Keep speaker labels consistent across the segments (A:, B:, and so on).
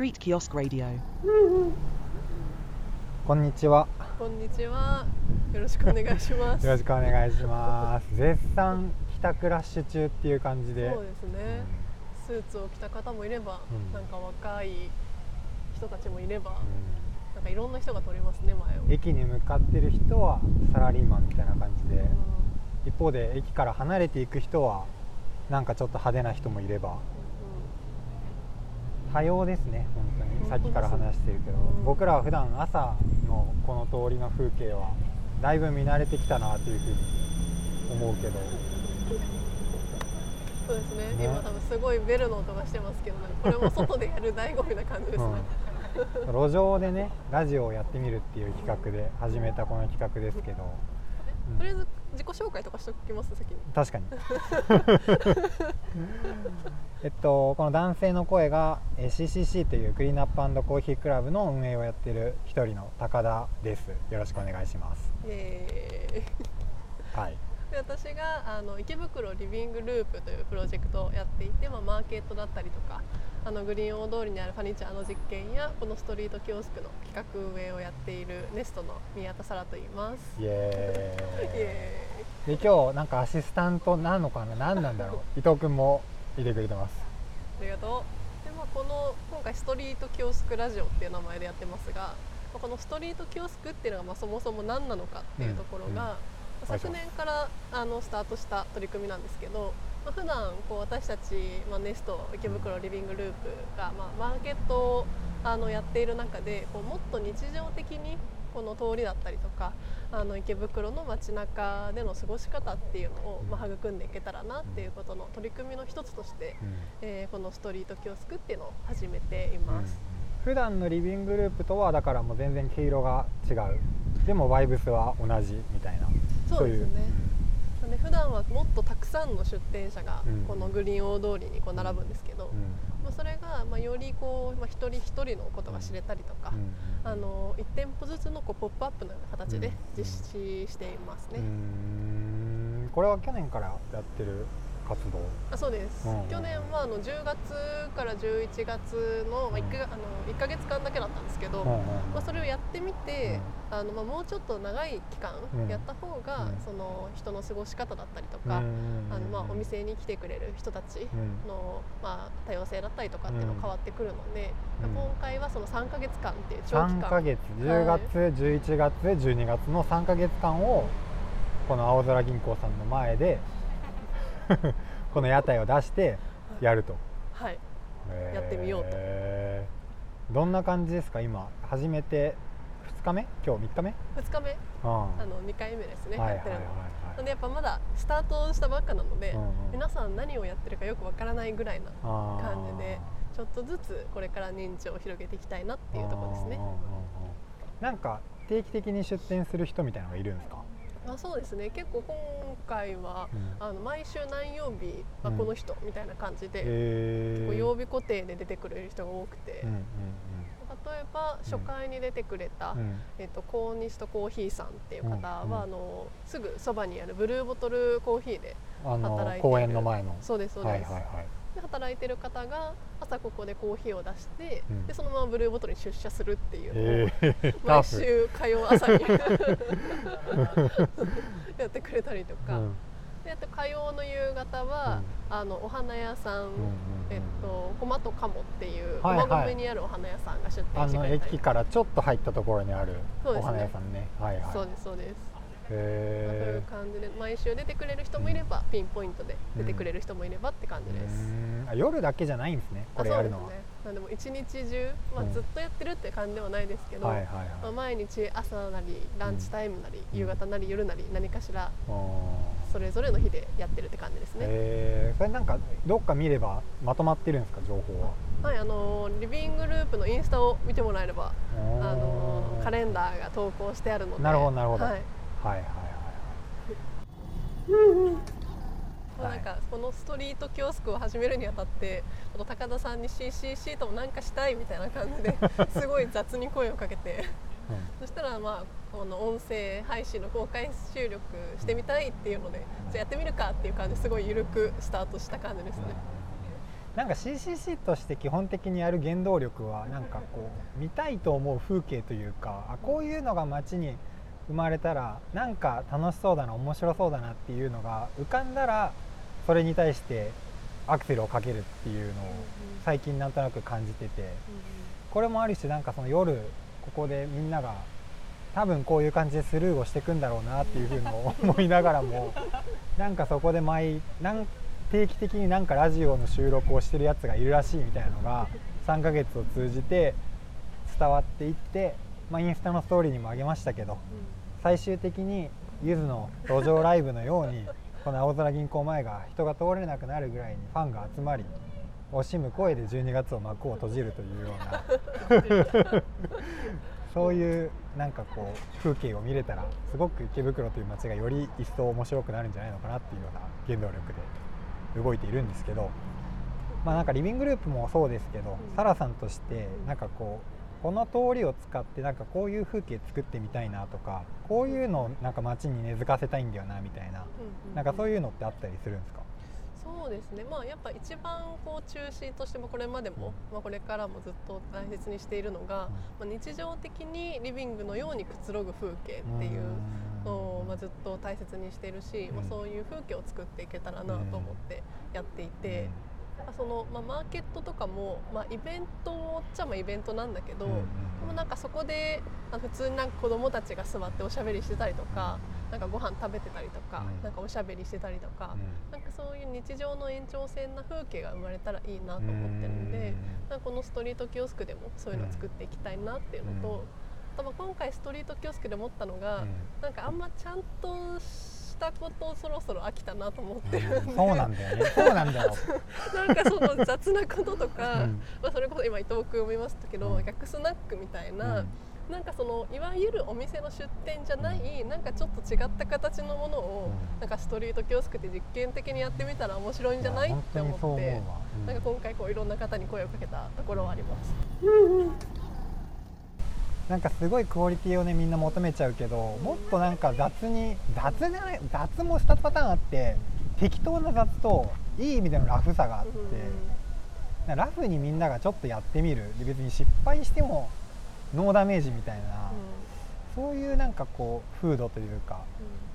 A: Street Kiosk Radio.
B: こんにちは。
C: こんにちは。よろしくお願いします。
B: よろしくお願いします。絶賛帰宅ラッシュ中っていう感じで。
C: そうですね。スーツを着た方もいれば、
B: うん
C: なんか若い人たちもいれば、
B: うん
C: なんかいろんな人が通りますね前を。
B: 駅に向かってる人はサラリーマンみたいな感じで、
C: うん
B: 一方で駅から離れていく人はなんかちょっと派手な人もいれば多様ですね本当に。さっきから話してるけど、
C: うん
B: 僕らは普段朝のこの通りの風景はだいぶ見慣れてきたなというふうに思うけど。
C: そうですね。
B: ね。
C: 今多分すごいベルの音がしてますけど、ね、これも外でやる醍醐味な感じですね。
B: うん、路上でねラジオをやってみるっていう企画で始めたこの企画ですけど、うん。
C: とりあえず自己紹介とかしときます先に。
B: 確かに。えっとこの男性の声がえー CCC というクリーンアップコーヒークラブの運営をやっている一人の高田です。よろしくお願いします。
C: イエーイ。
B: はい
C: で私があの池袋リビングループというプロジェクトをやっていて、まあ、マーケットだったりとかあのグリーン大通りにあるファニチャーの実験やこのストリートキオスクの企画運営をやっているネストの宮田沙羅と言います。
B: イエ
C: イ。エ
B: ーイ。で今日なんかアシスタントなのかな？何なんだろう？伊藤君もいてくれてます。
C: ーイありがとう。で、まあ、この今回ストリートキオスクラジオっていう名前でやってますが、まあこのストリートキオスクっていうのがまあそもそも何なのかっていうところが、
B: うんうん
C: まあ昨年からあのスタートした取り組みなんですけど、まあ、普段こう私たち、まあ、ネスト池袋リビングループが、まあ、マーケットをあのやっている中でこうもっと日常的にこの通りだったりとかあの池袋の街中での過ごし方っていうのを、まあ、育んでいけたらなっていうことの取り組みの一つとして、
B: うん。
C: えーこのストリートキオスクっていうのを始めています。
B: 普段のリビングループとはだからもう全然毛色が違う。でもバイブスは同じみたいな
C: そうですね。で普段はもっとたくさんの出店者が
B: うん。
C: このグリーン大通りにこう並ぶんですけど、まあ、それがまあよりこう、まあ、一人一人のことが知れたりとか、あの1店舗ずつのこうポップアップのような形で
B: うん。
C: 実施していますね。
B: これは去年からやってる活動。
C: あそうです、
B: うん。
C: 去年はあの10月から11月の,、まあ、1, かあの1ヶ月間だけだったんですけど、
B: うんうん
C: まあ、それをやってみて、あのまあ、もうちょっと長い期間
B: うん。
C: やった方が、
B: うん。
C: その人の過ごし方だったりとか、
B: うんうん
C: あのまあお店に来てくれる人たち
B: うん。
C: の、まあ、多様性だったりとかっていうの
B: うん。
C: 変わってくるので、
B: うん。
C: 今回はその3ヶ月間っていう長期
B: 3
C: 間
B: ヶ月10月、11月12月の3ヶ月間をこの青空銀行さんの前で この屋台を出してやると、
C: はい、
B: へー。
C: やってみようと。
B: どんな感じですか？今始めて？2日目？今日3日目
C: ？2日目。
B: うん。
C: あの2回目ですね、
B: はいはいはい
C: やってるのは。んでやっぱまだスタートしたばっかなので、
B: うんうん。
C: 皆さん何をやってるかよくわからないぐらいな感じでちょっとずつこれから認知を広げていきたいなっていうところですね。
B: うん。うんうんうん。なんか定期的に出店する人みたいなのがいるんですか？
C: まあ、そうですね。結構今回は、
B: うん。
C: あの毎週何曜日は
B: うん。
C: この人みたいな感じで、
B: へ
C: こう曜日固定で出てくれる人が多くて、
B: うんうん
C: 例えば初回に出てくれた、
B: うん。うん
C: えっと、コーニストコーヒーさんっていう方は、
B: うん。うん
C: あのすぐそばにあるブルーボトルコーヒーで働いている。
B: 公園の前の。
C: そうですそうです、
B: はいはいはい
C: で働いてる方が朝ここでコーヒーを出して、
B: うん。
C: でそのままブルーボトルに出社するっていうのを、
B: えー、タ
C: 毎
B: フ
C: 週火曜朝に。やってくれたりとか、
B: うん。
C: であと火曜の夕方は、あのお花屋さん、
B: うんうんうん。
C: えっと駒と鴨っていう
B: はいはい。
C: 駒込にあるお花屋さんが出店
B: あの
C: してくれたり。
B: 駅からちょっと入ったところにあるお花屋さんね。はいはい。
C: そうですそうです、そういう
B: へ
C: 感じで毎週出てくれる人もいれば、ピンポイントで出てくれる人もいればって感じ
B: え
C: です、
B: あ夜だけじゃないんですねこれやるの。は、
C: あそうですね。なんでも一日中、まあ
B: うん
C: ずっとやってるって感じではないですけど、
B: はいはい
C: まあ、
B: はい
C: 毎日朝なりランチタイムなり、
B: うん
C: 夕方なり夜なり何かしら
B: あー
C: それぞれの日でやってるって感じですね、
B: へえそれなんかどっか見ればまとまってるんですか情報は？
C: はいあのーリビングループのインスタを見てもらえれば
B: あ
C: あのーカレンダーが投稿してあるので
B: なるほどなるほど。
C: はい
B: はいはいはい
C: まあなんかこのストリートキオスクを始めるにあたって高田さんに CCC ともなんかしたいみたいな感じで すごい雑に声をかけて。そしたらまあこの音声配信の公開収録してみたいっていうのでじゃあやってみるかっていう感じです。ごい緩くスタートした感じですね。
B: なんか CCC として基本的にやる原動力はなんかこう見たいと思う風景というかあこういうのが街に生まれたらなんか楽しそうだな面白そうだなっていうのが浮かんだらそれに対してアクセルをかけるっていうのを最近なんとなく感じててこれもある種なんかその夜ここでみんなが多分こういう感じでスルーをしていくんだろうなっていうふうに 思いながらもなんかそこで毎なん定期的になんかラジオの収録をしてるやつがいるらしいみたいなのが3ヶ月を通じて伝わっていって、まあ、インスタのストーリーにもあげましたけど最終的にゆずの路上ライブのようにこの青空銀行前が人が通れなくなるぐらいにファンが集まり惜しむ声で12月を幕を閉じるというような。そういうなんかこう風景を見れたらすごく池袋という街がより一層面白くなるんじゃないのかなっていうような原動力で動いているんですけどまあなんかリビングループもそうですけど、サラさんとしてなんかこうこの通りを使ってなんかこういう風景作ってみたいなとかこういうのをなんか街に根付かせたいんだよなみたいななんかそういうのってあったりするんですか？
C: そうですね。まあやっぱ一番こう中心としてもこれまでも、まあ、これからもずっと大切にしているのが、まあ、日常的にリビングのようにくつろぐ風景っていうのを、まあ、ずっと大切にしているし、まあ、そういう風景を作っていけたらなと思ってやっていて。そのまあ、マーケットとかも、まあ、イベントっちゃまあイベントなんだけど、でもなんかそこであ普通になんか子供たちが座っておしゃべりしてたりとかなんかご飯食べてたりとか、
B: うん。
C: なんかおしゃべりしてたりとか、なんかそういう日常の延長線な風景が生まれたらいいなと思ってるので、なんかこのストリートキオスクでもそういうのを作っていきたいなっていうのと、
B: うん。
C: あとまあ今回ストリートキオスクで思ったのが、なんかあんまちゃんとしたことそろそろ飽きたなと思ってるんで、
B: そうなんだよね。そうなんだよ、
C: なんかその雑なこととか、
B: うん。
C: まあ、それこそ今伊藤君を見ましたけど、
B: うん。
C: 逆スナックみたいな、
B: うん。
C: なんかそのいわゆるお店の出店じゃない、なんかちょっと違った形のものを、
B: うん。
C: なんかストリートキオスクで実験的にやってみたら面白いんじゃない？
B: や
C: って思って。なんか今回こういろんな方に声をかけたところはあります。
B: なんかすごいクオリティをねみんな求めちゃうけどもっとなんか雑に雑じゃない雑も2つパターンあって適当な雑といい意味でのラフさがあって、ラフにみんながちょっとやってみる。で別に失敗してもノーダメージみたいな、そういうなんかこう風土というか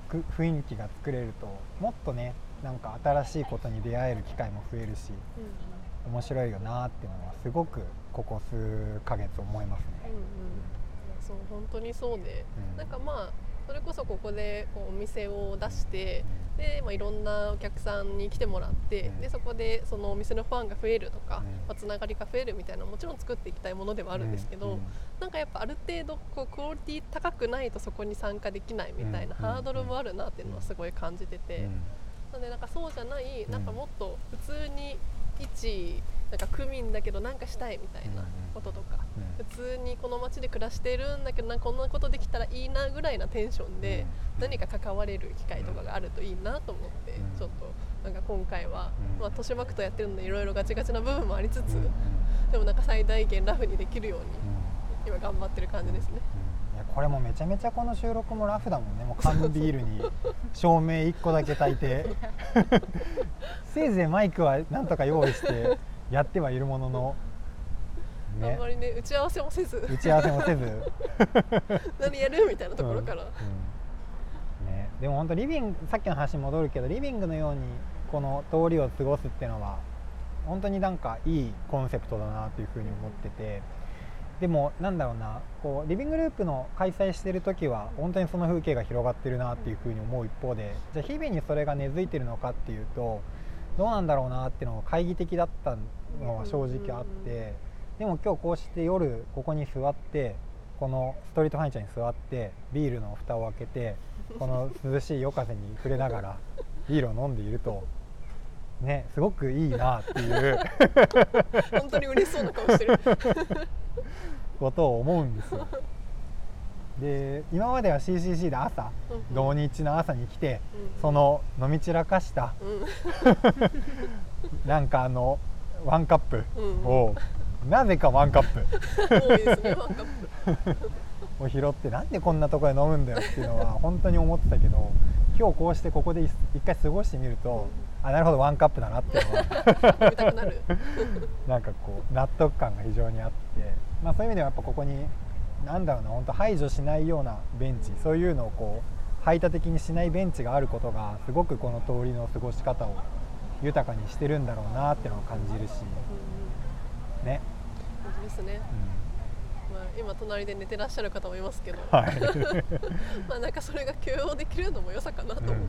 B: く雰囲気が作れるともっとねなんか新しいことに出会える機会も増えるし面白いよなっていうのはすごくここ数ヶ月思いますね。
C: うんうんそう本当にそうで、
B: うん。
C: なんかまあそれこそここでこうお店を出して、で、まあ、いろんなお客さんに来てもらって、
B: うん。
C: でそこでそのお店のファンが増えるとか、
B: うん。
C: まあ、つながりが増えるみたいなのもちろん作っていきたいものではあるんですけど、
B: うん。
C: なんかやっぱある程度こうクオリティ高くないとそこに参加できないみたいな
B: うん。
C: ハードルもあるなっていうのはすごい感じてて、
B: うん。
C: なのでなんかそうじゃない
B: うん
C: なんかもっと普通に一なんか区民だけどなんかしたいみたいなこととか、
B: うん。
C: 普通にこの街で暮らしてるんだけどなんかこんなことできたらいいなぐらいなテンションで
B: うん
C: 何か関われる機会とかがあるといいなと思って
B: うん。
C: ちょっとなんか今回は
B: うん。
C: まあ豊島区とやってるのでいろいろガチガチな部分もありつつでもなんか最大限ラフにできるように
B: うん。
C: 今頑張ってる感じですね。
B: いやこれもめちゃめちゃこの収録もラフだもんね。もう缶ビールに照明1個だけ焚いて。せいぜいマイクはなんとか用意してやってはいるものの、ね。
C: あんま、りね打ち合わせもせず。
B: 打ち合わせもせず。
C: 何やるみたいなところから、
B: うん。うん。ね、でも本当リビングさっきの話に戻るけどリビングのようにこの通りを過ごすっていうのは本当になんかいいコンセプトだなというふうに思ってて。でもなんだろうなこうリビングループの開催してる時は本当にその風景が広がってるなっていうふうに思う一方でじゃあ日々にそれが根付いてるのかっていうとどうなんだろうなっていうのが懐疑的だったのは正直あってでも今日こうして夜ここに座ってこのストリートファインチャーに座ってビールの蓋を開けてこの涼しい夜風に触れながら ビールを飲んでいるとねすごくいいなっていう。
C: 本当に嬉しそうな顔してる。
B: ことを思うんですよ。で今までは CCC で朝
C: うん
B: 日の朝に来て
C: うん。
B: その飲み散らかした
C: うん。
B: なんかあのワンカップ。
C: うん。
B: をなぜかワンカップ。を拾ってなんでこんなとこで飲むんだよっていうのは本当に思ってたけど今日こうしてここで一一回過ごしてみるとあなるほどワンカップだなっていうのは。
C: な
B: んかこう納得感が非常にあって、まあ、そういう意味ではやっぱここになんだろうな本当排除しないようなベンチ。そういうのをこう排他的にしないベンチがあることがすごくこの通りの過ごし方を豊かにしてるんだろうなってのを感じるし。
C: うん
B: ね、
C: 本当ですね、まあ、今隣で寝てらっしゃる方もいますけど、
B: うん、はい。
C: まあなんかそれが許容できるのも良さかなと思って、
B: うんうん。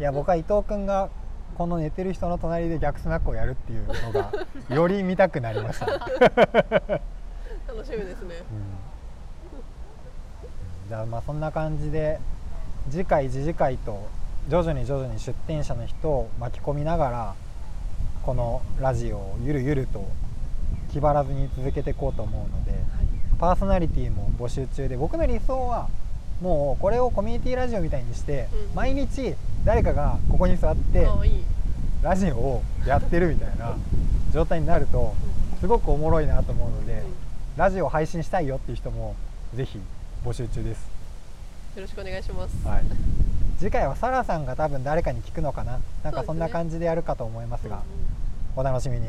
B: いや僕は伊藤君がこの寝てる人の隣で逆スナックをやるっていうのがより見たくなりました、ね
C: 楽しみですね。
B: じゃあまあそんな感じで次回次次回と徐々に徐々に出店者の人を巻き込みながらこのラジオをゆるゆると気張らずに続けていこうと思うのでパーソナリティも募集中で僕の理想はもうこれをコミュニティラジオみたいにして
C: うん
B: 毎日誰かがここに座ってラジオをやってるみたいな状態になるとすごくおもろいなと思うので
C: うん
B: ラジオを配信したいよっていう人もぜひ募集中です。
C: よろしくお願いします、
B: はい、次回はサラさんが多分誰かに聞くのかな。なんかそんな感じでやるかと思いますが
C: うんうん。
B: お楽しみに。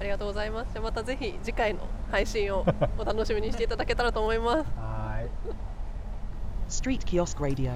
C: ありがとうございます。じゃあまたぜひ次回の配信を お楽しみにしていただけたらと思います。
B: はーい。
A: Street Kiosk Radio.